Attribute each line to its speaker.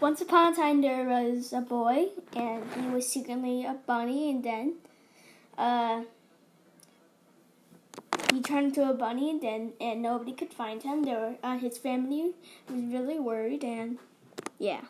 Speaker 1: once upon a time there was a boy, and he was secretly a bunny, and then uh, he turned into a bunny, and then and nobody could find him. There, were, uh, his family was really worried, and yeah.